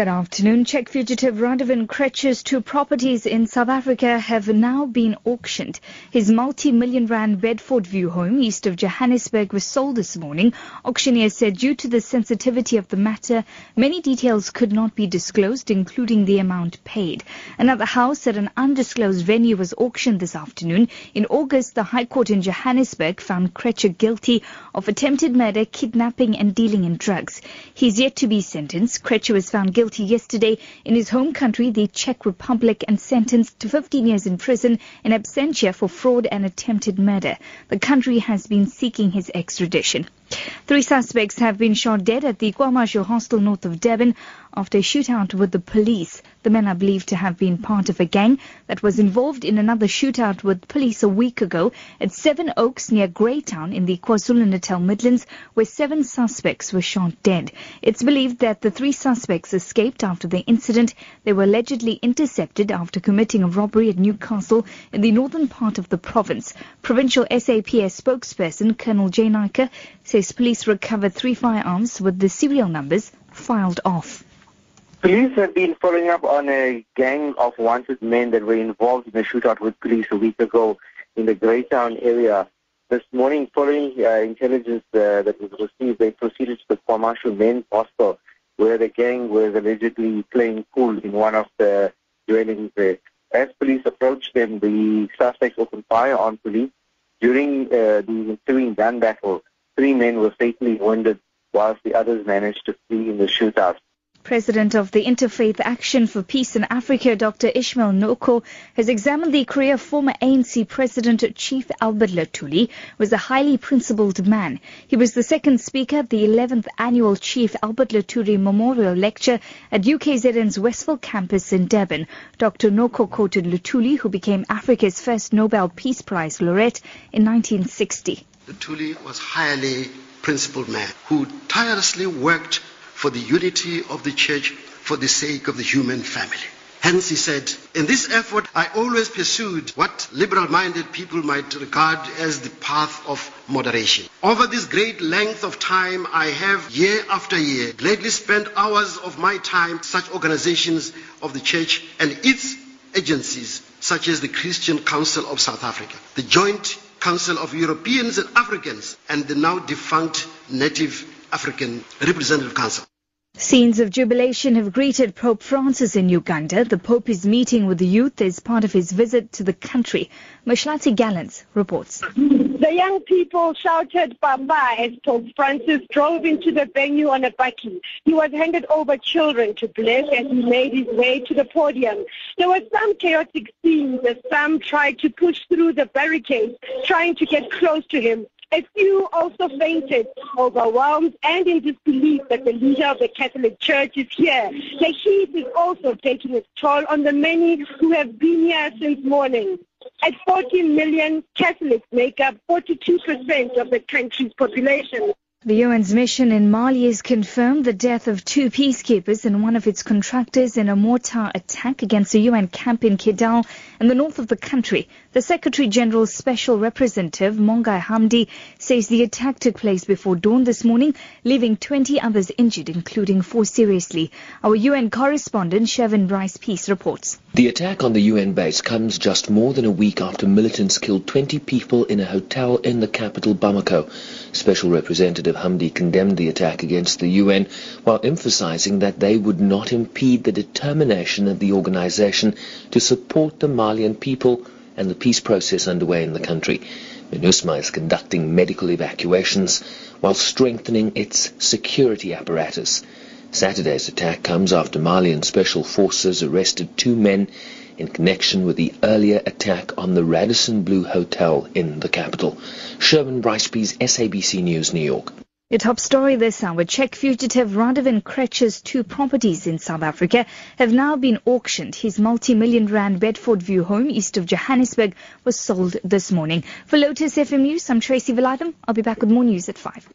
Good afternoon. Czech fugitive Radovan Krejcir's two properties in South Africa have now been auctioned. His multi-million rand Bedfordview home east of Johannesburg was sold this morning. Auctioneers said due to the sensitivity of the matter, many details could not be disclosed, including the amount paid. Another house at an undisclosed venue was auctioned this afternoon. In August, the High Court in Johannesburg found Krejcir guilty of attempted murder, kidnapping and dealing in drugs. He's yet to be sentenced. Krejcir was found guilty yesterday in his home country, the Czech Republic, and sentenced to 15 years in prison in absentia for fraud and attempted murder. The country has been seeking his extradition. Three suspects have been shot dead at the KwaMashu hostel north of Durban after a shootout with the police. The men are believed to have been part of a gang that was involved in another shootout with police a week ago at Sevenoaks near Greytown in the KwaZulu-Natal Midlands, where seven suspects were shot dead. It's believed that the three suspects escaped after the incident. They were allegedly intercepted after committing a robbery at Newcastle in the northern part of the province. Provincial SAPS spokesperson Colonel Jay Naicker says police recovered three firearms with the serial numbers filed off. Police have been following up on a gang of wanted men that were involved in a shootout with police a week ago in the Greytown area. This morning, following uh, intelligence uh, that was received, they proceeded to the KwaMashu men's hostel, where the gang was allegedly playing pool in one of the dwellings there. As police approached them, the suspects opened fire on police. During uh, the ensuing gun battle, three men were fatally wounded, whilst the others managed to flee in the shootout. President of the Interfaith Action for Peace in Africa, Dr. Ishmael Noko, has examined the career of former ANC President Chief Albert Luthuli, was a highly principled man. He was the second speaker at the 11th annual Chief Albert Luthuli Memorial Lecture at UKZN's Westville campus in Durban. Dr. Noko quoted Luthuli, who became Africa's first Nobel Peace Prize laureate in 1960. Luthuli was a highly principled man who tirelessly worked for the unity of the church for the sake of the human family. Hence, he said, in this effort, I always pursued what liberal minded people might regard as the path of moderation. Over this great length of time, I have year after year gladly spent hours of my time such organizations of the church and its agencies, such as the Christian Council of South Africa, the Joint Council of Europeans and Africans, and the now defunct Native African Representative Council. Scenes of jubilation have greeted Pope Francis in Uganda. The Pope is meeting with the youth as part of his visit to the country. Mahlatse Gallens reports. The young people shouted Bamba as Pope Francis drove into the venue on a buggy. He was handed over children to bless as he made his way to the podium. There were some chaotic scenes as some tried to push through the barricades, trying to get close to him. A few also fainted, overwhelmed and in disbelief that the leader of the Catholic Church is here. The heat is also taking its toll on the many who have been here since morning. At 40 million, Catholics make up 42% of the country's population. The UN's mission in Mali has confirmed the death of two peacekeepers and one of its contractors in a mortar attack against a UN camp in Kidal in the north of the country. The Secretary General's special representative, Mongi Hamdi, says the attack took place before dawn this morning, leaving 20 others injured, including four seriously. Our UN correspondent, Sherwin Bryce-Pease, reports. The attack on the UN base comes just more than a week after militants killed 20 people in a hotel in the capital, Bamako. Special Representative Hamdi condemned the attack against the UN while emphasizing that they would not impede the determination of the organization to support the Malian people and the peace process underway in the country. MINUSMA is conducting medical evacuations while strengthening its security apparatus. Saturday's attack comes after Malian special forces arrested two men in connection with the earlier attack on the Radisson Blu Hotel in the capital. Sherwin Bryce-Pease SABC News, New York. The top story this hour, Czech fugitive Radovan Krejcir's two properties in South Africa have now been auctioned. His multi-million rand Bedfordview home east of Johannesburg was sold this morning. For Lotus FM News, I'm Tracy Valaydham. I'll be back with more news at 5.